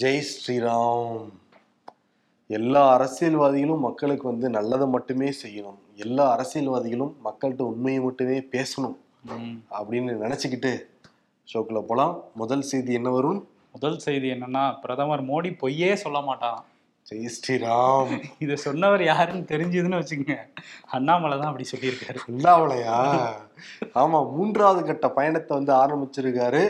ஜெய் ஸ்ரீராம். எல்லா அரசியல்வாதிகளும் மக்களுக்கு வந்து நல்லதை மட்டுமே செய்யணும். எல்லா அரசியல்வாதிகளும் மக்கள்கிட்ட உண்மையை மட்டுமே பேசணும். அப்படின்னு நினச்சிக்கிட்டு ஷோக்குள்ள போகலாம் முதல் செய்தி என்ன வரும் முதல் செய்தி என்னன்னா பிரதமர் மோடி பொய்யே சொல்ல மாட்டான் ஜெய் ஸ்ரீராம் இதை சொன்னவர் யாருன்னு தெரிஞ்சதுன்னு வச்சுக்கோங்க. அண்ணாமலை தான் அப்படி சொல்லியிருக்காரு. இல்லாமலையா ஆமா மூன்றாவது கட்ட பயணத்தை வந்து ஆரம்பிச்சிருக்காரு.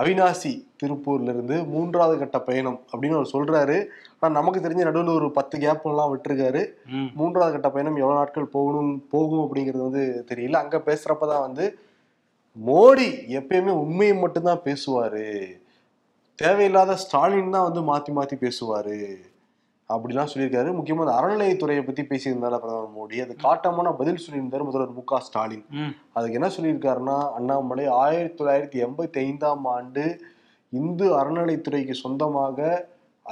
அவினாசி திருப்பூர்ல இருந்து மூன்றாவது கட்ட பயணம் அப்படின்னு அவர் சொல்றாரு. ஆனா நமக்கு தெரிஞ்ச நடுவில் ஒரு பத்து கேப் எல்லாம் விட்டுருக்காரு. மூன்றாவது கட்ட பயணம் எவ்வளவு நாட்கள் போகணும் போகும் அப்படிங்கிறது வந்து தெரியல. அங்க பேசுறப்பதான் வந்து மோடி எப்பயுமே உண்மையை மட்டும்தான் பேசுவாரு. தேவையில்லாத ஸ்டாலின் தான் வந்து மாத்தி மாத்தி பேசுவாரு. அப்படிலாம் சொல்லியிருக்காரு. முக்கியமா இந்த அறநிலையத்துறையை பத்தி பேசியிருந்தாரு பிரதமர் மோடி. அது காட்டமான பதில் சொல்லியிருந்தாரு முதல்வர் மு க ஸ்டாலின். அதுக்கு என்ன சொல்லியிருக்காருன்னா அண்ணாமலை ஆயிரத்தி தொள்ளாயிரத்தி எண்பத்தி ஐந்தாம் ஆண்டு இந்து அறநிலைத்துறைக்கு சொந்தமாக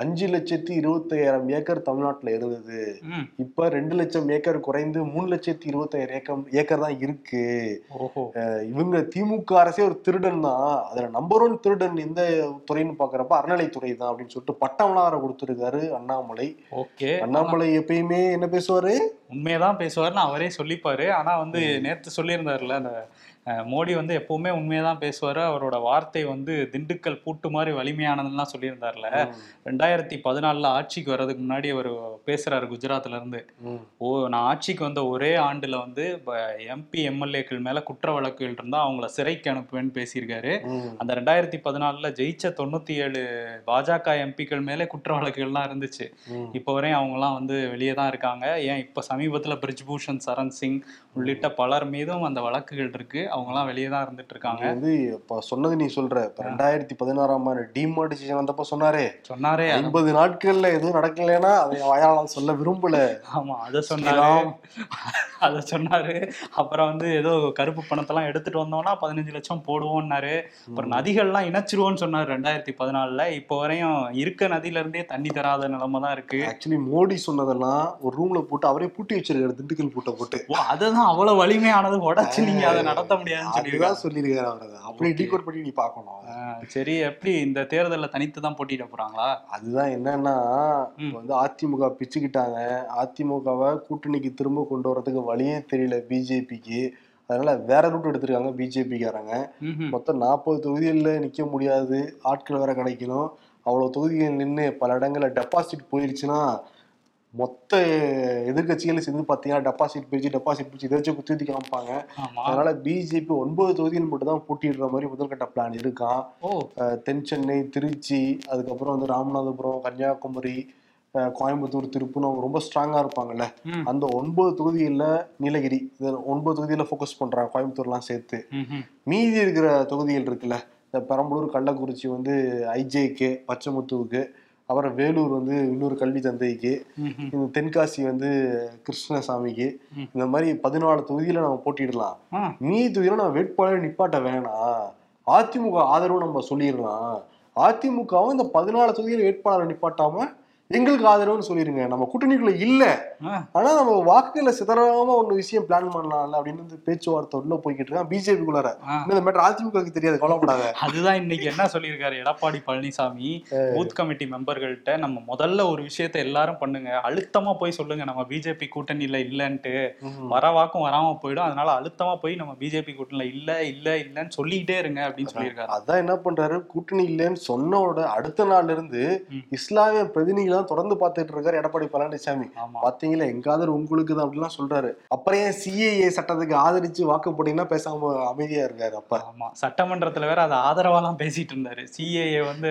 அஞ்சு லட்சத்தி இருபத்தையாயிரம் ஏக்கர் தமிழ்நாட்டுல இருந்தது. இப்ப ரெண்டு லட்சம் ஏக்கர் குறைந்து மூணு லட்சத்தி இருபத்தாயிரம் ஏக்கர் ஏக்கர் தான் இருக்கு. இவங்க திமுக அரசே ஒரு திருடன் தான். அதுல நம்பர் ஒன் திருடன் எந்த துறைன்னு பாக்குறப்ப அறநிலைத்துறை தான் அப்படின்னு சொல்லிட்டு வேற கொடுத்துருக்காரு அண்ணாமலை. ஓகே. அண்ணாமலை எப்பயுமே என்ன பேசுவாரு? உண்மையதான் பேசுவாருன்னு அவரே சொல்லிப்பாரு. ஆனா வந்து நேத்து சொல்லியிருந்தாருல அந்த மோடி வந்து எப்பவுமே உண்மையதான் பேசுவாரு. அவரோட வார்த்தை வந்து திண்டுக்கல் பூட்டு மாதிரி வலிமையானதுலாம் சொல்லியிருந்தாருல. ரெண்டாயிரத்தி பதினாலுல ஆட்சிக்கு வர்றதுக்கு முன்னாடி அவர் பேசுறாரு குஜராத்ல இருந்து ம், ஓ நான் ஆட்சிக்கு வந்த ஒரே ஆண்டுல வந்து எம்பி எம்எல்ஏக்கள் மேல குற்ற வழக்குகள் இருந்தா அவங்கள சிறைக்கு அனுப்புவேன்னு பேசியிருக்காரு. அந்த ரெண்டாயிரத்தி பதினாலுல ஜெயிச்ச தொண்ணூத்தி ஏழு பாஜக எம்பிக்கள் மேலே குற்ற வழக்குகள்லாம் இருந்துச்சு. இப்போ வரையும் அவங்கலாம் வந்து வெளியே தான் இருக்காங்க. ஏன் இப்போ சமீபத்தில் பிரிஜ்பூஷன் சரண் சிங் உள்ளிட்ட பலர் மீதும் அந்த வழக்குகள் இருக்கு. அவங்கலாம் வெளியே தான் இருந்துட்டு இருக்காங்க வந்து இப்ப சொன்னது நீ சொல்ற. இப்ப ரெண்டாயிரத்தி பதினாறாம் ஆண்டு டிமானிட்டேஷன் வந்தப்ப சொன்னாரே. சொன்னாரே. ஐம்பது நாட்கள்ல எதுவும் நடக்கலைன்னா அதை வாயால சொல்ல விரும்பல. ஆமா அதை சொன்னாரு. அதை சொன்னாரு. அப்புறம் வந்து ஏதோ கருப்பு பணத்தெல்லாம் எடுத்துட்டு வந்தோம்னா பதினஞ்சு லட்சம் போடுவோம்னாரு. அப்புறம் நதிகள்லாம் இணைச்சிருவோம்னு சொன்னாரு ரெண்டாயிரத்தி பதினாலுல. இப்போ வரையும் இருக்க நதியில இருந்தே தண்ணி தராத நிலைமை தான் இருக்கு. ஆக்சுவலி மோடி சொன்னதெல்லாம் ஒரு ரூம்ல போட்டு அவரே பூட்டி வச்சிருக்காரு திண்டுக்கல் பூட்டை போட்டு. அதுதான் அவ்வளவு வலிமையானது உடைச்சு நீங்க அதை நடத்த முடியாதுன்னு சொல்லியிருக்காரு அவர். அப்படியே டீகோட் பண்ணி நீ பார்க்கணும். சரி எப்படி இந்த தேர்தல்ல தனித்து தான் போட்டியிட போறாங்களா? அதுதான் என்னன்னா வந்து அதிமுக பிச்சுக்கிட்டாங்க. அதிமுகவை கூட்டணிக்கு திரும்ப கொண்டு வரதுக்கு வழியே தெரியல பிஜேபிக்கு. அதனால வேற ரூட் எடுத்திருக்காங்க பிஜேபிக்காரங்க. மொத்தம் நாற்பது தொகுதிகளில் நிற்க முடியாது. ஆட்கள் வேற கிடைக்கணும். அவ்வளோ தொகுதிகள் நின்று பல இடங்கள்ல டெபாசிட் போயிருச்சுன்னா மொத்த எதிர்கட்சிகளும் சேர்ந்து பார்த்தீங்கன்னா டெபாசிட் போயிடுச்சு டெபாசிட் போயிடுச்சு இதை வச்சு குத்தி காமிப்பாங்க அதனால பிஜேபி ஒன்பது தொகுதிகள் மட்டும் தான் போட்டியிடுற மாதிரி முதல்கட்ட பிளான் இருக்கான். தென் சென்னை திருச்சி அதுக்கப்புறம் வந்து ராமநாதபுரம் கன்னியாகுமரி கோயம்புத்தூர் திருப்பூர் அவங்க ரொம்ப ஸ்ட்ராங்கா இருப்பாங்கல்ல. அந்த ஒன்பது தொகுதிகளில் நீலகிரி ஒன்பது தொகுதியில ஃபோக்கஸ் பண்றாங்க கோயம்புத்தூர்லாம் சேர்த்து. மீதி இருக்கிற தொகுதிகள் இருக்குல்ல இந்த பெரம்பலூர் கள்ளக்குறிச்சி வந்து ஐஜேக்கு பச்சைமுத்துவுக்கு அப்புறம் வேலூர் வந்து இன்னொரு கல்வி தந்தைக்கு. இந்த தென்காசி வந்து கிருஷ்ணசாமிக்கு. இந்த மாதிரி பதினாலு தொகுதியில நம்ம போட்டியிடலாம் ஆ, மீதி தொகுதியில நம்ம வேட்பாளர் நிப்பாட்ட வேணாம் அதிமுக ஆதரவு நம்ம சொல்லிடலாம் அதிமுகவும் இந்த பதினாலு தொகுதியில வேட்பாளர் நிப்பாட்டாம எங்களுக்கு ஆதரவுன்னு சொல்லிருங்க. நம்ம கூட்டணிக்குள்ள இல்ல. ஆனா நம்ம வாக்குகளை சிதறாம ஒண்ணு விஷயம் பிளான் பண்ணலாம்ல அப்படின்னு பேச்சுவார்த்தை உள்ள போய்கிட்டு இருக்கான். பிஜேபிக்குள்ளார. இந்த மேட்டர் அதிமுகவுக்கு தெரியாது கவலைப்படாத. அதுதான் இன்னைக்கு என்ன சொல்லியிருக்காரு எடப்பாடி பழனிசாமி? பூத் கமிட்டி மெம்பர்கள்ட்ட நம்ம முதல்ல ஒரு விஷயத்த எல்லாரும் பண்ணுங்க. அழுத்தமா போய் சொல்லுங்க. நம்ம பிஜேபி கூட்டணியில இல்லன்ட்டு. வர வாக்கும் வராம போயிடும். அதனால அழுத்தமா போய் நம்ம பிஜேபி கூட்டணியில இல்ல இல்ல இல்லன்னு சொல்லிக்கிட்டே இருங்க அப்படின்னு சொல்லியிருக்காரு. அதான் என்ன பண்றாரு? கூட்டணி இல்லைன்னு சொன்னோட அடுத்த நாள்ல இருந்து. இஸ்லாமிய பிரதிநிதிகள் தான் தொடர்ந்து பார்த்துட்டு இருக்காரு எடப்பாடி பழனிசாமி. பாத்தீங்களா எங்க ஆதரவு உங்களுக்கு தான் அப்படிலாம் சொல்றாரு. அப்புறம் ஏன் சிஏஏ சட்டத்துக்கு ஆதரிச்சு வாக்கு போட்டீங்கன்னா பேசாம அமைதியா இருக்காரு அப்ப. ஆமா. சட்டமன்றத்துல வேற அது ஆதரவாலாம் பேசிட்டு இருந்தாரு. சிஏஏ வந்து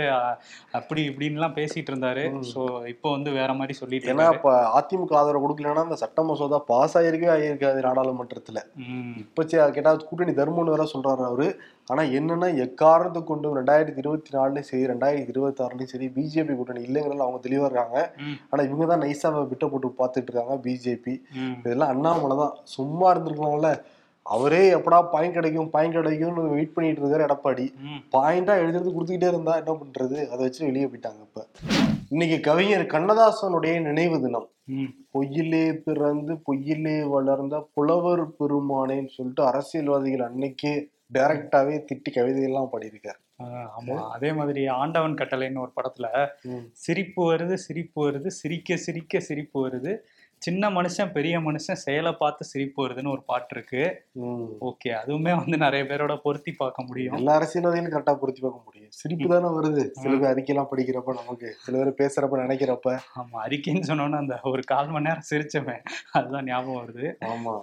அப்படி இப்படின்லாம் பேசிட்டு இருந்தாரு. சோ இப்போ வந்து வேற மாதிரி சொல்லிட்டு ஏன்னா இப்ப அதிமுக ஆதரவு கொடுக்கலன்னா அந்த சட்ட மசோதா பாஸ் ஆயிருக்கவே ஆகியிருக்காது நாடாளுமன்றத்துல. இப்ப கேட்டா கூட்டணி தர்மம்னு வேற சொல்றாரு அவரு. ஆனா என்னன்னா எக்காரணத்தை கொண்டு ரெண்டாயிரத்தி இருபத்தி நாலுலயும் சரி ரெண்டாயிரத்தி இருபத்தி ஆறுலயும் சரி பிஜேபி கூட்டணி இல்லைங்கிறதுல அவங்க தெளிவா இருக்காங்க. ம், ஆனா இவங்க தான் நைஸா விட்ட போட்டு பார்த்துட்டு இருக்காங்க பிஜேபி. இதெல்லாம் அண்ணாமலை தான். சும்மா இருந்திருக்கலாம்ல. அவரே எப்படா பாயிண்ட் கிடைக்கும் பாயிண்ட் கிடைக்கும்னு வெயிட் பண்ணிட்டு இருக்காரு எடப்பாடி. பாயிண்டா எழுதுறது கொடுத்துக்கிட்டே இருந்தா என்ன பண்றது? அதை வச்சு வெளியே போயிட்டாங்க இப்ப. இன்னைக்கு கவிஞர் கண்ணதாசனுடைய நினைவு தினம். பொய்யிலே பிறந்து பொய்யிலே வளர்ந்த புலவர் பெருமானேன்னு சொல்லிட்டு அரசியல்வாதிகள் அன்னைக்கே டைரக்டாவே திட்டி கவிதையெல்லாம் பாடியிருக்காரு. ஆமா. அதே மாதிரி ஆண்டவன் கட்டளைன்னு ஒரு படத்துல. சிரிப்பு வருது சிரிப்பு வருது சிரிக்க சிரிக்க சிரிப்பு வருது. சின்ன மனுஷன் பெரிய மனுஷன் செயலை பார்த்து சிரிப்பு வருதுன்னு ஒரு பாட்டு இருக்கு. ஓகே அதுவுமே வந்து நிறைய பேரோட பொருத்தி பார்க்க முடியும். எல்லா அரசியல்வாதிகளும் கரெக்டா பொருத்தி பார்க்க முடியும். சிரிப்பு தானே வருது. சில பேர் அறிக்கையெல்லாம் படிக்கிறப்ப நமக்கு சில பேர் பேசுறப்ப நினைக்கிறப்ப. ஆமா அறிக்கைன்னு சொன்னோன்னே அந்த ஒரு கால் மணி நேரம் சிரிச்சவன். அதுதான் ஞாபகம் வருது. ஆமா.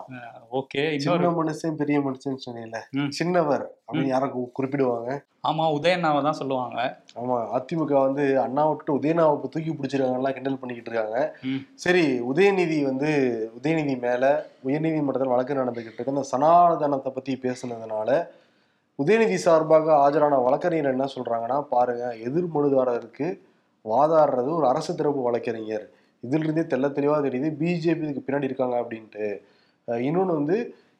ஓகே இன்னொரு சின்ன மனுஷன் பெரிய மனுஷன் சொன்னீங்கல்ல. சின்னவர். அப்படின்னு யாரை கு- குறிப்பிடுவாங்க. ஆமா உதயண்ணாவை தான் சொல்லுவாங்க. ஆமா அதிமுக வந்து அண்ணாவை விட்டு உதயநாவை தூக்கி பிடிச்சிருக்காங்கலாம் கிண்டல் பண்ணிக்கிட்டு இருக்காங்க. சரி உதயநிதி வந்து உதயநிதி மேல உயர்நீதிமன்றத்தில் வழக்கு நடந்துகிட்டு இருக்கு. அந்த சனாதனத்தை பத்தி பேசுனதுனால உதயநிதி சார்பாக ஆஜரான வழக்கறிஞர் என்ன சொல்றாங்கன்னா பாருங்க எதிர் மனுதாரருக்கு வாதாடுறது ஒரு அரசு தரப்பு வழக்கறிஞர். இதுல இருந்தே தெள்ள தெளிவா தெரியுது பிஜேபி இதுக்கு பின்னாடி இருக்காங்க அப்படின்ட்டு. அஹ் இன்னொன்னு வந்து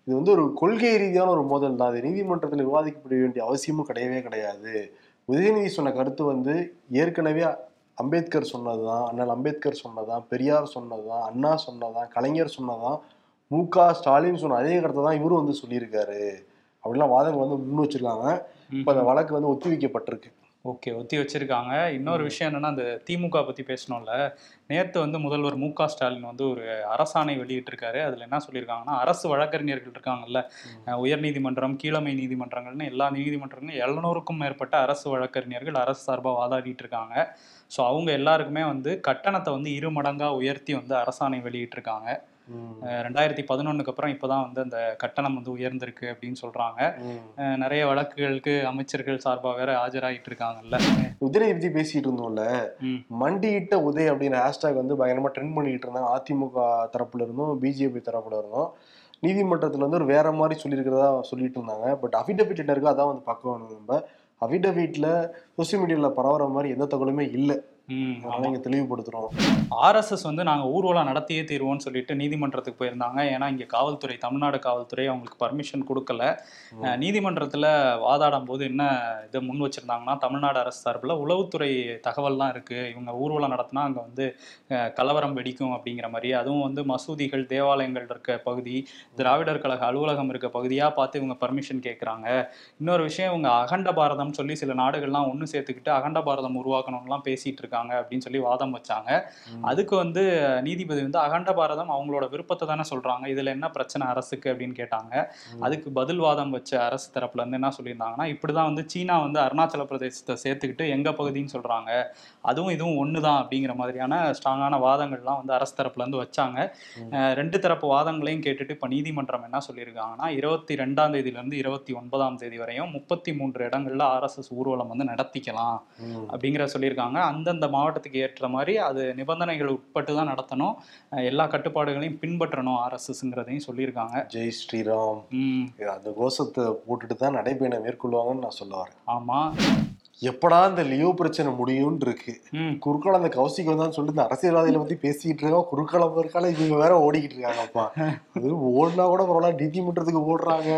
இது வந்து ஒரு கொள்கை ரீதியான ஒரு மோதல் தான். அது நீதிமன்றத்தில் விவாதிக்கப்பட வேண்டிய அவசியமும் கிடையவே கிடையாது. உதயநிதி சொன்ன கருத்து வந்து ஏற்கனவே அம்பேத்கர் சொன்னதுதான் அண்ணல் அம்பேத்கர் சொன்னதான் பெரியார் சொன்னதுதான் அண்ணா சொன்னதான் கலைஞர் சொன்னதான் மு க ஸ்டாலின் சொன்ன அதே கருத்தை தான் இவரும் வந்து சொல்லியிருக்காரு. அப்படிலாம் வாதங்கள் வந்து முன் வச்சிருக்காங்க. இப்போ அந்த வழக்கு வந்து ஒத்தி வைக்கப்பட்டிருக்கு ஓகே ஒத்தி வச்சிருக்காங்க. இன்னொரு விஷயம் என்னன்னா அந்த திமுக பத்தி பேசணும்ல. நேத்து வந்து முதல்வர் மு க ஸ்டாலின் வந்து ஒரு அரசாணை வெளியிட்டிருக்காரு. அதுல என்ன சொல்லியிருக்காங்கன்னா அரசு வழக்கறிஞர்கள் இருக்காங்கல்ல. உயர்நீதிமன்றம் கீழமை நீதிமன்றங்கள்னு எல்லா நீதிமன்றங்களும் எழுநூறுக்கும் மேற்பட்ட அரசு வழக்கறிஞர்கள் அரசு சார்பா வாதாடிட்டு இருக்காங்க ஸோ அவங்க எல்லாருக்குமே வந்து கட்டணத்தை வந்து இரு மடங்கா உயர்த்தி வந்து அரசாணை வெளியிட்டிருக்காங்க. ரெண்டாயிரத்தி பதினொன்னுக்கு அப்புறம் இப்போதான் வந்து அந்த கட்டணம் வந்து உயர்ந்திருக்கு அப்படின்னு சொல்றாங்க. நிறைய வழக்குகளுக்கு அமைச்சர்கள் சார்பா வேற ஆஜராயிட்டு இருக்காங்கல்ல. உதயநிதி பத்தி பேசிட்டு இருந்தோம்ல. மண்டியிட்ட உதய் அப்படிங்கிற ஹேஷ்டாக் வந்து பயங்கரமா ட்ரெண்ட் பண்ணிட்டு இருந்தாங்க. அதிமுக தரப்புல இருந்தும் பிஜேபி தரப்புல இருந்தும். நீதிமன்றத்துல வந்து ஒரு வேற மாதிரி சொல்லியிருக்கிறதா சொல்லிட்டு இருந்தாங்க. பட் அஃபிடவிட் என்ன இருக்கோ அதான் வந்து பார்க்க வேணும் நம்ம. அஃபிடவிட்ல சோசியல் மீடியால பரவுற மாதிரி எந்த தகவலுமே இல்லை. ம் அதனால இங்க ஆர்எஸ்எஸ் வந்து நாங்கள் ஊர்வலம் நடத்தியே தீர்வோம்னு சொல்லிட்டு நீதிமன்றத்துக்கு போயிருந்தாங்க. ஏன்னா இங்கே காவல்துறை தமிழ்நாடு காவல்துறை அவங்களுக்கு பர்மிஷன் கொடுக்கல. நீதிமன்றத்தில் வாதாடும் போது என்ன இதை முன் வச்சிருந்தாங்கன்னா தமிழ்நாடு அரசு சார்பில் உளவுத்துறை தகவல்லாம் இருக்கு. இவங்க ஊர்வலம் நடத்தினா அங்கே வந்து கலவரம் வெடிக்கும் அப்படிங்கிற மாதிரி. அதுவும் வந்து மசூதிகள் தேவாலயங்கள் இருக்க பகுதி திராவிடர் கழக அலுவலகம் இருக்க பகுதியாக பார்த்து இவங்க பர்மிஷன் கேட்குறாங்க இன்னொரு விஷயம் இவங்க அகண்ட பாரதம் சொல்லி சில நாடுகள்லாம் ஒன்று சேர்த்துக்கிட்டு அகண்ட பாரதம் உருவாக்கணும்லாம் பேசிட்டு இருக்காங்க. அப்படின்னு சொல்லி வாதம் வச்சாங்க. அதுக்கு வந்து நீதிபதி வந்து அகண்ட பாரதம் அவங்களோட விருப்பத்தை தானே சொல்றாங்க. இதுல என்ன பிரச்சனை அரசுக்கு அப்படின்னு கேட்டாங்க. அதுக்கு பதில் வாதம் வச்ச அரசு தரப்புல இருந்து என்ன சொல்லியிருந்தாங்கன்னா இப்படிதான் வந்து சீனா வந்து அருணாச்சல பிரதேசத்தை சேர்த்துக்கிட்டு எங்க பகுதின்னு சொல்றாங்க. அதுவும் இதுவும் ஒண்ணுதான் அப்படிங்கிற மாதிரியான ஸ்ட்ராங்கான வாதங்கள்லாம் வந்து அரசு தரப்புல இருந்து வச்சாங்க. ரெண்டு தரப்பு வாதங்களையும் கேட்டுட்டு இப்ப நீதிமன்றம் என்ன சொல்லியிருக்காங்கன்னா இருபத்தி ரெண்டாம் தேதியில இருந்து இருபத்தி ஒன்பதாம் தேதி வரையும் முப்பத்தி மூன்று இடங்கள்ல ஆர்எஸ்எஸ் ஊர்வலம் வந்து நடத்திக்கலாம். அப்படிங்கிற சொல்லியிருக்காங்க. அந்தந்த மாவட்டத்துக்கு ஏற்ற மாதிரி அது நிபந்தனைகள் உட்பட்டு தான் நடத்தணும் எல்லா கட்டுப்பாடுகளையும் பின்பற்றணும் ஆர்எஸ்எஸ்ங்கிறதையும் சொல்லியிருக்காங்க. ஜெய் ஸ்ரீராம். அந்த கோஷத்தை போட்டுட்டு தான் நடைபயணம் மேற்கொள்வாங்கன்னு நான் சொல்ல வரேன். ஆமா. எப்படா இந்த லியோ பிரச்சனை முடியும்னு இருக்கு. குறுக்கால அந்த கௌசிக் வந்தான்னு சொல்லிட்டு இந்த அரசியல்வாதிகளை பத்தி பேசிட்டு இருக்கோம். குறுக்கால பொருட்கால இவங்க வேற ஓடிக்கிட்டு இருக்காங்கப்பா. அது ஓடினா கூட பரவாயில்ல நீதிமன்றத்துக்கு ஓடுறாங்க.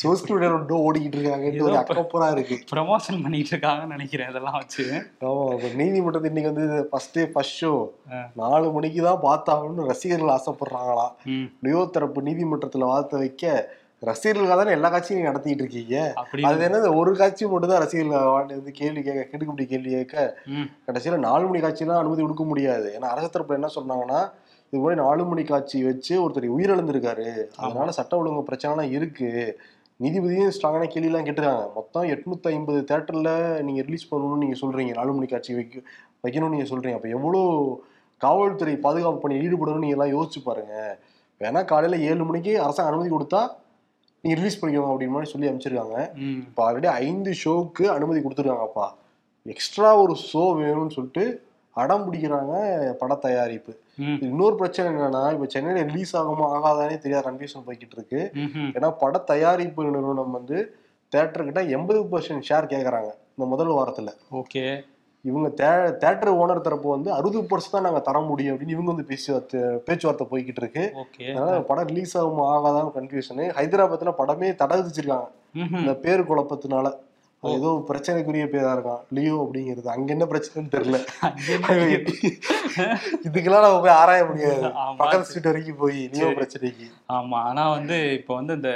சோசியல் மீடியாவில் ஓடிக்கிட்டு இருக்காங்கன்ட்டு ஒரு அக்கப்பரா இருக்கு. ப்ரமோஷன் பண்ணிட்டு இருக்காங்கன்னு நினைக்கிறேன் இதெல்லாம் வச்சு. ஆமா இப்ப நீதிமன்றத்து இன்னைக்கு வந்து ஃபர்ஸ்ட் டே ஃபர்ஸ்ட் ஷோ. நாலு மணிக்கு தான் பார்த்தாகணும்னு ரசிகர்கள் ஆசைப்படுறாங்களாம் ம். லியோ தரப்பு நீதிமன்றத்துல வார்த்தை வைக்க ரசிகர்களுக்காக தானே எல்லா காட்சியும் நீங்க நடத்திட்டு இருக்கீங்க? அது என்னது ஒரு காட்சி மட்டும் தான் ரசிகர்கள் வந்து கேள்வி கேட்க கிடுக்குப்படி கேள்வி கேட்க கடைசியில நாலு மணி காட்சியெல்லாம் அனுமதி கொடுக்க முடியாது. ஏன்னா அரசு தரப்புல என்ன சொன்னாங்கன்னா இது மாதிரி நாலு மணி காட்சி வச்சு ஒருத்தர் உயிரிழந்திருக்காரு. அதனால சட்ட ஒழுங்கு பிரச்சனைலாம் இருக்கு. நீதிபதியும் ஸ்ட்ராங்கான கேள்விலாம் கேட்டுருக்காங்க. மொத்தம் எட்நூத்தி ஐம்பது தேட்டர்ல நீங்க ரிலீஸ் பண்ணணும்னு நீங்க சொல்றீங்க. நாலு மணி காட்சி வைக்க வைக்கணும்னு நீங்க சொல்றீங்க. அப்ப எவ்வளோ காவல்துறை பாதுகாப்பு பணி ஈடுபடணும்னு நீங்க எல்லாம் யோசிச்சு பாருங்க. வேணா காலையில ஏழு மணிக்கு அரசாங்கம் அனுமதி கொடுத்தா நீங்க ரிலீஸ் பண்ணிக்கோங்க அப்படின்னு மாதிரி சொல்லி அமைச்சிருக்காங்க இப்போ ஆல்ரெடி ஐந்து ஷோவுக்கு அனுமதி கொடுத்துருக்காங்கப்பா. எக்ஸ்ட்ரா ஒரு ஷோ வேணும்னு சொல்லிட்டு அடம் பிடிக்கிறாங்க பட தயாரிப்பு. இன்னொரு பிரச்சனை என்னன்னா இப்போ சென்னையில ரிலீஸ் ஆகுமா ஆகாதானே தெரியாத கன்ஃபியூஷன் போய்கிட்டு இருக்கு. ஏன்னா பட தயாரிப்பு நிறுவனம் வந்து தேட்டர் கிட்ட எண்பது பர்சன்ட் ஷேர் கேட்கறாங்க இந்த முதல் வாரத்துல. ஓகே. இவங்க தே தேட்டர் ஓனர் தரப்பு வந்து அறுபது பர்சன்ட் தான் நாங்க தர முடியும் அப்படின்னு இவங்க வந்து பேச்சுவார்த்தை பேச்சுவார்த்தை போய்கிட்டு இருக்கு அதனால படம் ரிலீஸ் ஆகுமா ஆகாதான் கன்ஃபியூஷனு ஹைதராபாத்ல படமே தடை விதிச்சிருக்காங்க. இந்த பேர் குழப்பத்தினால. ஏதோ பிரச்சனைக்குரிய பேரா இருக்கான். லியோ அப்படிங்கிறது. அங்க என்ன பிரச்சனைன்னு தெரியல. இதுக்கெல்லாம் நம்ம போய் ஆராய முடியாது. பக்கத்து ஸ்ட்ரீட் வரைக்கும் போய் லியோ. பிரச்சனைக்கு. ஆமா ஆனா வந்து இப்போ வந்து இந்த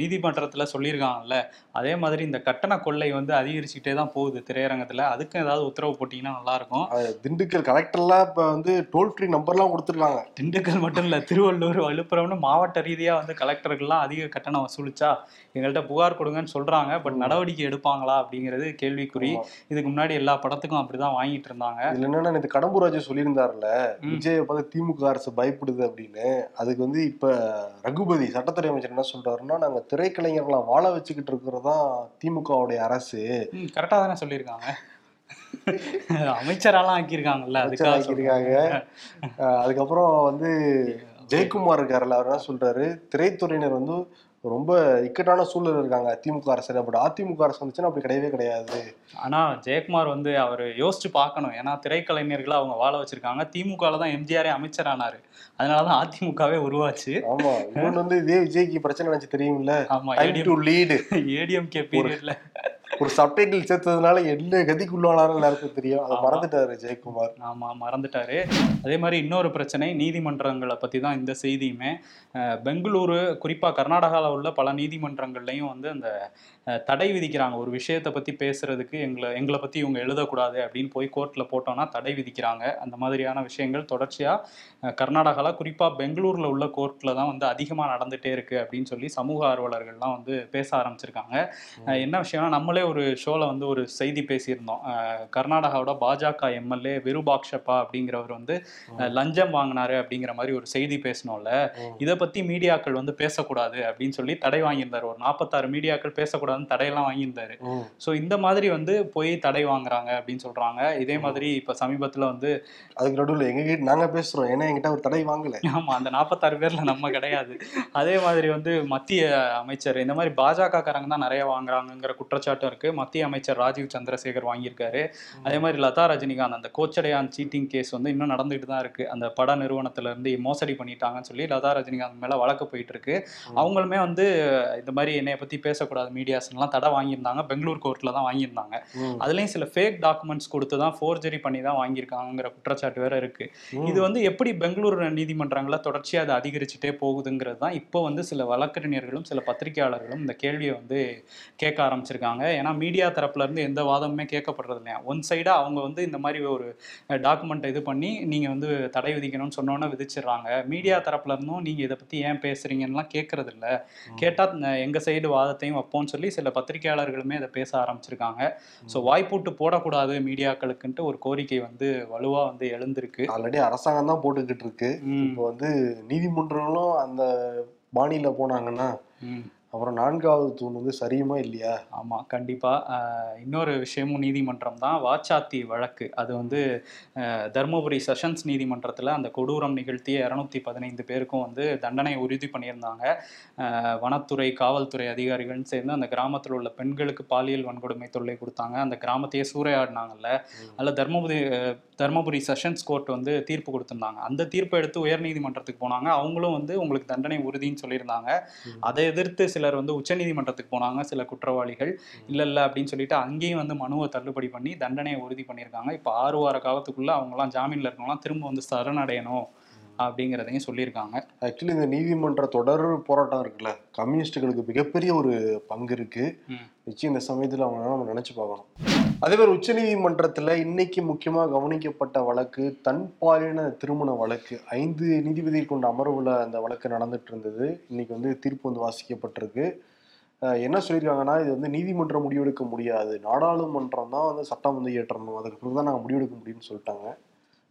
நீதிமன்றத்துல சொல்லியிருக்காங்கல்ல அதே மாதிரி இந்த கட்டண கொள்ளை வந்து அதிகரிச்சுக்கிட்டே தான் போகுது திரையரங்கத்துல. அதுக்கும் ஏதாவது உத்தரவு போட்டீங்கன்னா நல்லா இருக்கும் திண்டுக்கல் கலெக்டர்லாம் இப்ப வந்து டோல் ஃப்ரீ நம்பர்லாம் கொடுத்துருக்காங்க. திண்டுக்கல் மட்டும் இல்ல திருவள்ளூர் விழுப்புரம்னு மாவட்ட ரீதியா வந்து கலெக்டர்கள்லாம் அதிக கட்டணம் வசூலிச்சா எங்கள்கிட்ட புகார் கொடுங்கன்னு சொல்றாங்க பட் நடவடிக்கை எடுப்பாங்களா அப்படிங்கிறது கேள்விக்குறி. இதுக்கு முன்னாடி எல்லா படத்துக்கும் அப்படிதான் வாங்கிட்டு இருந்தாங்க. இதுல என்னன்னா நேத்து கடம்பூர் ராஜு சொல்லியிருந்தாருல. விஜய பார்த்து திமுக அரசு பயப்படுது அப்படின்னு. அதுக்கு வந்து இப்ப ரகுபதி சட்டத்துறை அமைச்சர் என்ன சொல்றாருன்னா நாங்க திரைக்கலைஞர்களை வாழ வச்சுக்கிட்டு இருக்கிறதா திமுகவுடைய அரசு. கரெக்டா தானே சொல்லியிருக்காங்க. அமைச்சராலாம் ஆக்கியிருக்காங்கல்ல அதுக்காக ஆக்கியிருக்காங்க. அதுக்கப்புறம் வந்து ஜெயக்குமார் இருக்காருல்ல அவர் என்ன சொல்றாரு? திரைத்துறையினர் வந்து ரொம்ப இக்கட்டான சூழல் இருக்காங்க திமுக அரசு பட் அதிமுக அரசு வந்துச்சுன்னா அப்படி கிடையவே கிடையாது. ஆனா ஜெயக்குமார் வந்து அவர் யோசிச்சு பார்க்கணும். ஏன்னா திரைக்கலைஞர்களை அவங்க வாழ வச்சிருக்காங்க. திமுகல தான் எம்ஜிஆரே அமைச்சரானாரு. அதனாலதான் அதிமுகவே உருவாச்சு. ஆமா. இன்னொன்னு வந்து இதே விஜய்க்கு பிரச்சனை நினைச்சு தெரியும்ல. ஆமா டைம் டு லீடு ஏடிஎம்கே பீரியட்ல ஒரு சப்டைட்டில் சேர்த்ததுனால என்ன கதிக்குள்ளானாலும் எல்லாருக்கும் தெரியும். அதை. மறந்துட்டாரு ஜெயக்குமார். ஆமா மறந்துட்டாரு. அதே மாதிரி இன்னொரு பிரச்சனை நீதிமன்றங்களை பத்தி தான் இந்த செய்தியுமே. பெங்களூரு குறிப்பா கர்நாடகாவில் உள்ள பல நீதிமன்றங்கள்லையும் வந்து அந்த தடை விதிக்கிறாங்க. ஒரு விஷயத்தை பத்தி பேசுறதுக்கு எங்களை எங்களை பத்தி இவங்க எழுதக்கூடாது அப்படின்னு போய் கோர்ட்ல போட்டோம்னா தடை விதிக்கிறாங்க. அந்த மாதிரியான விஷயங்கள் தொடர்ச்சியா அஹ், கர்நாடகால குறிப்பா பெங்களூர்ல உள்ள கோர்ட்ல தான் வந்து அதிகமா நடந்துட்டே இருக்கு அப்படின்னு சொல்லி சமூக ஆர்வலர்கள்லாம் வந்து பேச ஆரம்பிச்சிருக்காங்க. என்ன விஷயம்னா நம்மளே ஒரு ஷோல வந்து ஒரு செய்தி பேசியிருந்தோம். கர்நாடகாவோட பாஜக எம்எல்ஏ விருபாக்ஷப்பா அப்படிங்கிறவர் வந்து லஞ்சம் வாங்கினாரு அப்படிங்கிற மாதிரி ஒரு செய்தி பேசணும்ல. இதை பத்தி மீடியாக்கள் வந்து பேசக்கூடாது அப்படின்னு சொல்லி தடை வாங்கியிருந்தாரு. ஒரு நாற்பத்தாறு மீடியாக்கள் பேசக்கூடாதுன்னு தடையெல்லாம் வாங்கியிருந்தாரு. ஸோ இந்த மாதிரி வந்து போய் தடை வாங்குறாங்க அப்படின்னு சொல்றாங்க. இதே மாதிரி இப்ப சமீபத்துல வந்து அதுக்கு நடுவில் எங்க கிட்ட நாங்க பேசுறோம். ஏன்னா என்கிட்ட ஒரு தடை வாங்கல. ஆமா அந்த நாற்பத்தாறு பேர்ல நம்ம கிடையாது. அதே மாதிரி வந்து மத்திய அமைச்சர் இந்த மாதிரி பாஜக காரங்க தான் நிறைய வாங்குறாங்கங்கிற குற்றச்சாட்டும் இருக்கு. மத்திய அமைச்சர் ராஜீவ் சந்திரசேகர் வாங்கியிருக்காரு. அதே மாதிரி லதா ரஜினிகாந்த் அந்த கோச்சடையான் சீட்டிங் கேஸ் வந்து இன்னும் நடந்துகிட்டு தான் இருக்கு. அந்த பட நிறுவனத்துல இருந்து மோசடி பண்ணிட்டாங்கன்னு சொல்லி லதா ரஜினிகாந்த் மேல வழக்கு போயிட்டு இருக்கு. அவங்களுமே வந்து இந்த மாதிரி என்னைய பத்தி பேசக்கூடாது மீடியாஸ்லாம் தடை வாங்கியிருந்தாங்க. பெங்களூர் கோர்ட்ல தான் வாங்கியிருந்தாங்க. அதுலயும் சில ஃபேக் டாக்குமெண்ட்ஸ் கொடுத்து தான் ஃபோர்ஜரி பண்ணி தான் வாங்கியிருக்காங்கிற குற்றச்சாட்டு வேற இருக்கு. இது வந்து எப்படி பெங்களூர் நீதிமன்றங்கள்ல தொடர்ச்சியா அது அதிகரிச்சுட்டே போகுதுங்கிறது தான் இப்போ வந்து சில வழக்கறிஞர்களும் சில பத்திரிகையாளர்களும் இந்த கேள்வியை வந்து கேட்க ஆரம்பிச்சிருக்காங்க. ஏன்னா மீடியா தரப்புல இருந்து எந்த வாதமுமே கேட்கப்படுறது இல்லையா? ஒன் சைடா அவங்க வந்து இந்த மாதிரி ஒரு டாக்குமெண்ட் இது பண்ணி நீங்க வந்து தடை விதிக்கணும்னு சொன்னோன்னே விதிச்சிடுறாங்க. மீடியா தரப்புல இருந்தும் நீங்க இதை பத்தி ஏன் பேசுறீங்கன்னுலாம் கேட்கறது இல்ல. கேட்டா அஹ், எங்க சைடு வாதத்தையும் வைப்போம்னு சொல்லி சில பத்திரிகையாளர்களுமே இதை பேச ஆரம்பிச்சிருக்காங்க. ஸோ வாய்ப்பூட்டு போடக்கூடாது மீடியாக்களுக்குன்ட்டு ஒரு கோரிக்கை வந்து வலுவா வந்து எழுந்திருக்கு. ஆல்ரெடி அரசாங்கம் தான் போட்டுக்கிட்டு இருக்கு. இப்போ வந்து நீதிமன்றங்களும் அந்த பாணியில போனாங்கன்னா. அப்புறம் நான்காவது தூண் வந்து சரியுமா இல்லையா? ஆமா கண்டிப்பா. அஹ், இன்னொரு விஷயமும் நீதிமன்றம் தான். வாச்சாத்தி வழக்கு. அது வந்து தருமபுரி செஷன்ஸ் நீதிமன்றத்துல அந்த கொடூரம் நிகழ்த்திய இரநூத்தி பதினைந்து பேருக்கும் வந்து தண்டனை உறுதி பண்ணியிருந்தாங்க. வனத்துறை காவல்துறை அதிகாரிகள்னு சேர்ந்து அந்த கிராமத்தில் உள்ள பெண்களுக்கு பாலியல் வன்கொடுமை தொல்லை கொடுத்தாங்க. அந்த கிராமத்தையே சூறையாடினாங்கல்ல. அதில் தர்மபுரி தர்மபுரி செஷன்ஸ் கோர்ட் வந்து தீர்ப்பு கொடுத்திருந்தாங்க. அந்த தீர்ப்பை எடுத்து உயர்நீதிமன்றத்துக்கு போனாங்க. அவங்களும் வந்து உங்களுக்கு தண்டனை உறுதின்னு சொல்லியிருந்தாங்க. அதை எதிர்த்து சிலர் வந்து உச்சநீதிமன்றத்துக்கு போனாங்க சில குற்றவாளிகள். இல்ல இல்ல அப்படின்னு சொல்லிட்டு அங்கேயும் வந்து மனுவை தள்ளுபடி பண்ணி தண்டனையை உறுதி பண்ணியிருக்காங்க. இப்போ ஆறு வார காலத்துக்குள்ள அவங்கலாம் ஜாமீன்ல இருக்கவங்களாம் திரும்ப வந்து சரணடையணும் அப்படிங்கிறதையும் சொல்லியிருக்காங்க. ஆக்சுவலி இந்த நீதிமன்ற தொடர் போராட்டம் இருக்குல்ல கம்யூனிஸ்டுகளுக்கு மிகப்பெரிய ஒரு பங்கு இருக்கு. நிச்சயம் இந்த சமயத்துல அவங்க நம்ம நினைச்சு பார்க்கணும். அதே மாதிரி உச்ச நீதிமன்றத்துல இன்னைக்கு முக்கியமா கவனிக்கப்பட்ட வழக்கு தன்பாலின திருமண வழக்கு. ஐந்து நீதிபதிகள் கொண்ட அமர்வுல அந்த வழக்கு நடந்துட்டு இருந்தது. இன்னைக்கு வந்து தீர்ப்பு வந்து வாசிக்கப்பட்டிருக்கு. என்ன சொல்லியிருக்காங்கன்னா இது வந்து நீதிமன்றம் முடிவெடுக்க முடியாது. நாடாளுமன்றம் தான் வந்து சட்டம் வந்து இயற்றணும். அதுக்கு பிறகு தான் நாங்கள் முடிவெடுக்க முடியும்னு சொல்லிட்டாங்க.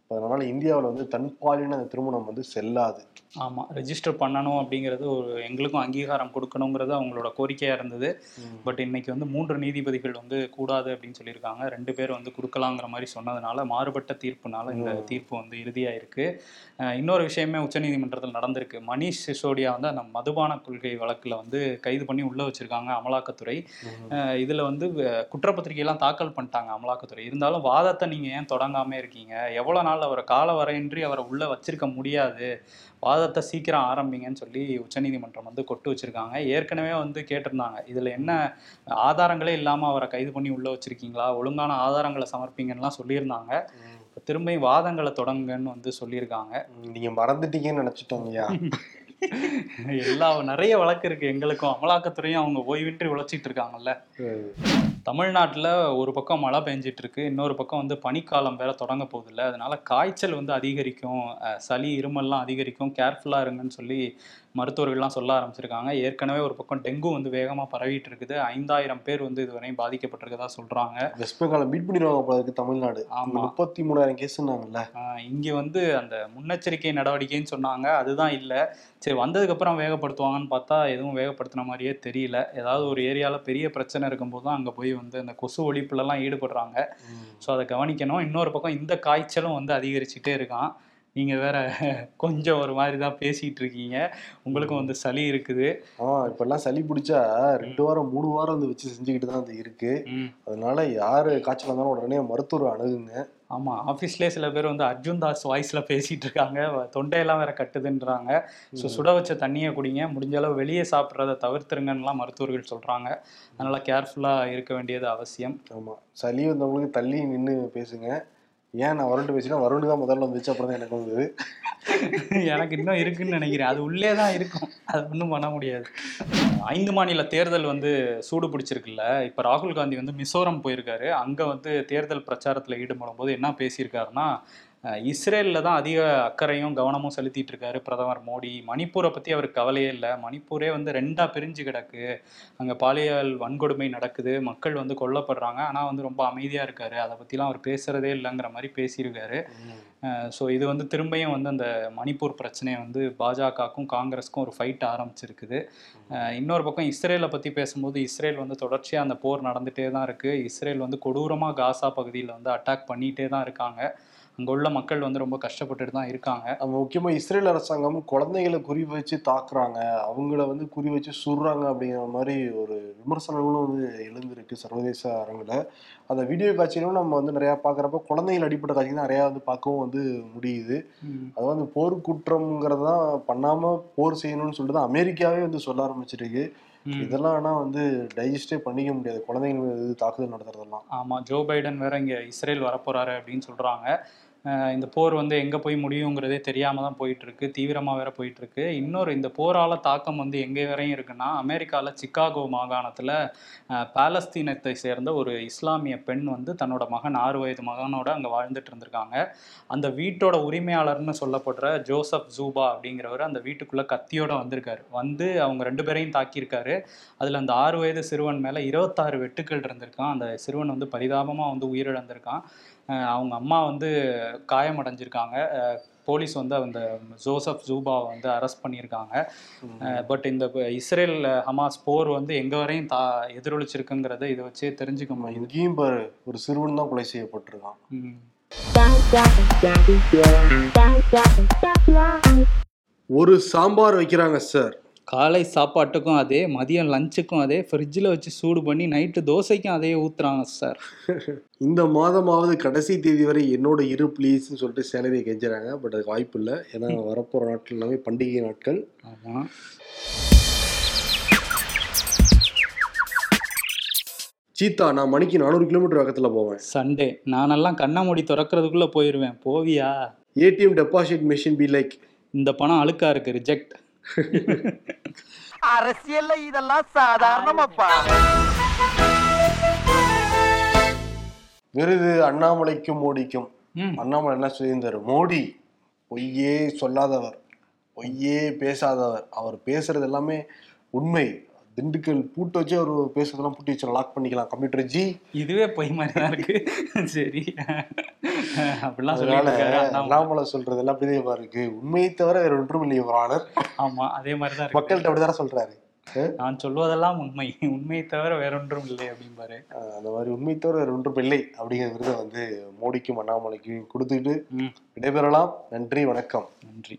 அதனால இந்தியாவில் வந்து தன்பாலின அந்த திருமணம் வந்து செல்லாது. ஆமா ரெஜிஸ்டர் பண்ணணும் அப்படிங்கிறது ஒரு எங்களுக்கும் அங்கீகாரம் கொடுக்கணுங்கிறது அவங்களோட கோரிக்கையா இருந்தது. பட் இன்னைக்கு வந்து மூன்று நீதிபதிகள் வந்து கூடாது அப்படின்னு சொல்லியிருக்காங்க. ரெண்டு பேர் வந்து கொடுக்கலாங்கிற மாதிரி சொன்னதுனால மாறுபட்ட தீர்ப்புனால இந்த. தீர்ப்பு வந்து இறுதியாயிருக்கு. அஹ் இன்னொரு விஷயமே உச்சநீதிமன்றத்தில் நடந்திருக்கு. மணிஷ் சிசோடியா வந்து அந்த மதுபான கொள்கை வழக்குல வந்து கைது பண்ணி உள்ள வச்சிருக்காங்க அமலாக்கத்துறை. இதுல வந்து குற்றப்பத்திரிகையெல்லாம் தாக்கல் பண்ணிட்டாங்க அமலாக்கத்துறை. இருந்தாலும் வாதத்தை நீங்க ஏன் தொடங்காம இருக்கீங்க? எவ்வளவு நாள் அதனால அவரை கால வரையின்றி அவரை உள்ள வச்சிருக்க முடியாது. வாதத்தை சீக்கிரம் ஆரம்பிங்கன்னு சொல்லி உச்சநீதிமன்றம் வந்து கொட்டு வச்சிருக்காங்க. ஏற்கனவே வந்து கேட்டிருந்தாங்க. இதுல என்ன ஆதாரங்களே இல்லாம அவரை கைது பண்ணி உள்ள வச்சிருக்கீங்களா? ஒழுங்கான ஆதாரங்களை சமர்ப்பிங்கன்னுலாம் சொல்லியிருந்தாங்க. திரும்பியும் வாதங்களை தொடங்குங்கன்னு வந்து சொல்லியிருக்காங்க. நீங்க மறந்துட்டீங்கன்னு நினைச்சிட்டோங்கய்யா எல்லா நிறைய வழக்கு இருக்கு எங்களுக்கும். அமலாக்கத்துறையும் அவங்க ஓய்வின்றி உழைச்சிட்டு இருக்காங்கல்ல. தமிழ்நாட்டில் ஒரு பக்கம் மழை பெஞ்சிட்டு இருக்கு இன்னொரு பக்கம் வந்து பனிக்காலம் வேற தொடங்க போகுது இல்லை அதனால காய்ச்சல் வந்து அதிகரிக்கும் சளி இருமல்லாம் அதிகரிக்கும். கேர்ஃபுல்லாக இருங்கன்னு சொல்லி மருத்துவர்கள்லாம் சொல்ல ஆரம்பிச்சிருக்காங்க. ஏற்கனவே ஒரு பக்கம் டெங்கு வந்து வேகமாக பரவிட்டு இருக்குது ஐந்தாயிரம் பேர் வந்து இதுவரையும் பாதிக்கப்பட்டிருக்கதா சொல்றாங்க. வெஸ்ட் பெங்கால மீட் பண்ணிடுவாங்க போல இருக்கு தமிழ்நாடு. ஆமா. முப்பத்தி மூணாயிரம் கேஸ்னாங்கல்ல இங்க வந்து அந்த முன்னெச்சரிக்கை நடவடிக்கைன்னு சொன்னாங்க. அதுதான் இல்லை. சரி வந்ததுக்கப்புறம் வேகப்படுத்துவாங்கன்னு பார்த்தா எதுவும் வேகப்படுத்தின மாதிரியே தெரியல. ஏதாவது ஒரு ஏரியாவில் பெரிய பிரச்சனை இருக்கும்போது தான் அங்கே போய் வந்து அந்த கொசு ஒழிப்புலலாம் ஈடுபடுறாங்க. ஸோ அதை கவனிக்கணும். இன்னொரு பக்கம் இந்த காய்ச்சலும் வந்து அதிகரிச்சுட்டே இருக்கான். நீங்கள் வேற கொஞ்சம் ஒரு மாதிரி தான் பேசிகிட்டு இருக்கீங்க. உங்களுக்கும் வந்து சளி இருக்குது. ஆமா இப்பெல்லாம் சளி பிடிச்சா ரெண்டு வாரம் மூணு வாரம் வந்து வச்சு செஞ்சுக்கிட்டு தான் அது இருக்கு. ம். அதனால யாரு காய்ச்சல் வந்தாலும் உடனே மருத்துவர் அணுகுங்க. ஆமாம் ஆஃபீஸ்லேயே சில பேர் வந்து அர்ஜுன் தாஸ் வாய்ஸில் பேசிகிட்டு இருக்காங்க. தொண்டையெல்லாம் வேற கட்டுதுன்றாங்க. ஸோ சுட வச்ச தண்ணியை குடிங்க. முடிஞ்ச அளவு வெளியே சாப்பிட்றத தவிர்த்துருங்கன்னுலாம் மருத்துவர்கள் சொல்கிறாங்க அதனால் கேர்ஃபுல்லாக இருக்க வேண்டியது அவசியம். ஆமா சளி வந்தவங்களுக்கு தள்ளி நின்று பேசுங்க. ஏன் நான் வருண்டு பேசினா வருண்டு தான் முதல்ல வந்துச்சு அப்புறம் தான் எனக்கு வந்தது. எனக்கு இன்னும் இருக்குன்னு நினைக்கிறேன். அது உள்ளே தான் இருக்கும். அது ஒன்றும் பண்ண முடியாது. ஐந்து மாநில தேர்தல் வந்து சூடு பிடிச்சிருக்குல்ல? இப்போ ராகுல் காந்தி வந்து மிசோரம் போயிருக்காரு. அங்கே வந்து தேர்தல் பிரச்சாரத்தில் ஈடுபடும் போது என்ன பேசியிருக்காருன்னா இஸ்ரேலில் தான் அதிக அக்கறையும் கவனமும் செலுத்திட்டு இருக்காரு பிரதமர் மோடி. மணிப்பூரை பற்றி அவருக்கு கவலையே இல்லை. மணிப்பூரே வந்து ரெண்டாக பிரிஞ்சு கிடக்கு. அங்கே பாலியல் வன்கொடுமை நடக்குது. மக்கள் வந்து கொல்லப்படுறாங்க. ஆனால் வந்து ரொம்ப அமைதியாக இருக்காரு. அதை பற்றிலாம் அவர் பேசுகிறதே இல்லைங்கிற மாதிரி பேசியிருக்காரு. ஸோ இது வந்து திரும்பியும் வந்து அந்த மணிப்பூர் பிரச்சனையை வந்து பாஜகவுக்கும் காங்கிரஸுக்கும் ஒரு ஃபைட் ஆரம்பிச்சிருக்குது. இன்னொரு பக்கம் இஸ்ரேலை பற்றி பேசும்போது இஸ்ரேல் வந்து தொடர்ச்சியாக அந்த போர் நடந்துகிட்டே தான் இருக்குது இஸ்ரேல் வந்து கொடூரமாக காசா பகுதியில் வந்து அட்டாக் பண்ணிகிட்டே தான் இருக்காங்க. அங்கே உள்ள மக்கள் வந்து ரொம்ப கஷ்டப்பட்டுட்டு தான் இருக்காங்க. நம்ம முக்கியமா இஸ்ரேல் அரசாங்கம் குழந்தைகளை குறி வச்சு தாக்குறாங்க. அவங்கள வந்து குறி வச்சு சுடுறாங்க அப்படிங்கிற மாதிரி ஒரு விமர்சனங்களும் வந்து எழுந்திருக்கு சர்வதேச அரங்கில். அந்த வீடியோ காட்சியிலும் நம்ம வந்து நிறையா பார்க்குறப்ப குழந்தைகள் அடிப்பட்ட காட்சி தான் நிறையா வந்து பார்க்கவும் வந்து முடியுது. அது வந்து போர் குற்றம்ங்கிறது தான் பண்ணாமல் போர் செய்யணும்னு சொல்லிட்டு தான் அமெரிக்காவே வந்து சொல்ல ஆரம்பிச்சிருக்கு. இதெல்லாம் ஆனால் வந்து டைஜஸ்டே பண்ணிக்க முடியாது. குழந்தைகள் மீது தாக்குதல் நடத்துறதெல்லாம். ஆமாம் ஜோ பைடன் வேற இங்கே இஸ்ரேல் வரப்போறாரு அப்படின்னு சொல்கிறாங்க இந்த போர் வந்து எங்கே போய் முடியுங்கிறதே தெரியாமல் தான் போயிட்டுருக்கு. தீவிரமாக வேற போயிட்டுருக்கு. இன்னொரு இந்த போரால் தாக்கம் வந்து எங்கே வரையும் இருக்குன்னா அமெரிக்காவில் சிக்காகோ மாகாணத்தில் பாலஸ்தீனத்தை சேர்ந்த ஒரு இஸ்லாமிய பெண் வந்து தன்னோட மகன் ஆறு வயது மகனோட அங்கே வாழ்ந்துட்டு இருந்திருக்காங்க. அந்த வீட்டோட உரிமையாளர்னு சொல்லப்படுற ஜோசப் ஜூபா அப்படிங்கிறவர் அந்த வீட்டுக்குள்ளே கத்தியோட வந்திருக்காரு. வந்து அவங்க ரெண்டு பேரையும் தாக்கியிருக்காரு. அதில் அந்த ஆறு வயது சிறுவன் மேலே இருபத்தாறு வெட்டுக்கள் இருந்திருக்கான். அந்த சிறுவன் வந்து பரிதாபமாக வந்து உயிரிழந்திருக்கான். அவங்க அம்மா வந்து காயமடைஞ்சிருக்காங்க. போலீஸ் வந்து அந்த ஜோசப் ஜூபாவை வந்து அரெஸ்ட் பண்ணியிருக்காங்க. பட் இந்த இஸ்ரேல் ஹமாஸ் போர் வந்து எங்கே வரையும் தா எதிரொலிச்சிருக்குங்கிறத இதை வச்சே தெரிஞ்சுக்க முடியுது. இங்கேயும் பாரு ஒரு சிறுவன் தான் கொலை செய்யப்பட்டிருக்கான். ஒரு சாம்பார் வைக்கிறாங்க சார். காலை சாப்பாட்டுக்கும் அதே மதியம் லஞ்சுக்கும் அதே ஃப்ரிட்ஜில் வச்சு சூடு பண்ணி நைட்டு தோசைக்கும் அதே ஊற்றுறாங்க சார் இந்த மாதமாவது கடைசி தேதி வரை என்னோட இரு ப்ளீஸ்னு சொல்லிட்டு சேலரியை கெஞ்சுறாங்க. பட் அதுக்கு வாய்ப்பு இல்லை. ஏன்னா வரப்போகிற நாட்கள் எல்லாமே பண்டிகை நாட்கள். ஆமாம் சீத்தா நான் மணிக்கு நானூறு கிலோமீட்டர் வேகத்தில் போவேன். சண்டே நானெல்லாம் கண்ண மூடி திறக்கிறதுக்குள்ளே போயிடுவேன் போவியா? ஏடிஎம் டெபாசிட் மிஷின் பி லைக் இந்த பணம் அழுக்கா இருக்கு. ரிஜெக்ட் அரசியல்ல இதெல்லாம் சாதாரணமாப்பா. விருது அண்ணாமலைக்கும் மோடிக்கும். அண்ணாமலை என்ன சொல்லியிருந்தாரு? மோடி பொய்யே சொல்லாதவர். பொய்யே பேசாதவர். அவர் பேசுறது எல்லாமே உண்மை. திண்டுக்கல் பூட்டு வச்சு அவர் பேசுறதெல்லாம் பூட்டி வச்சு லாக் பண்ணிக்கலாம். கம்ப்யூட்டர் ஜி இதுவே பொய் மாதிரி தான் இருக்கு. சரி. அப்படிலாம் அண்ணாமலை. சொல்றது எல்லாம் அப்படியே இருக்கு. உண்மையை தவிர வேற ஒன்றும் இல்லை இவர் ஆனர் ஆமா அதே மாதிரி தான் இருக்கு. மக்கள்கிட்ட அப்படிதானே சொல்றாரு? நான் சொல்வதெல்லாம் உண்மை. உண்மையை தவிர வேறொன்றும் இல்லை அப்படிம்பாரு. அந்த மாதிரி உண்மை தவிர வேற ஒன்றும் இல்லை அப்படிங்கிற விருதை வந்து மோடிக்கும் அண்ணாமலைக்கும் கொடுத்துட்டு விடைபெறலாம். நன்றி வணக்கம். நன்றி.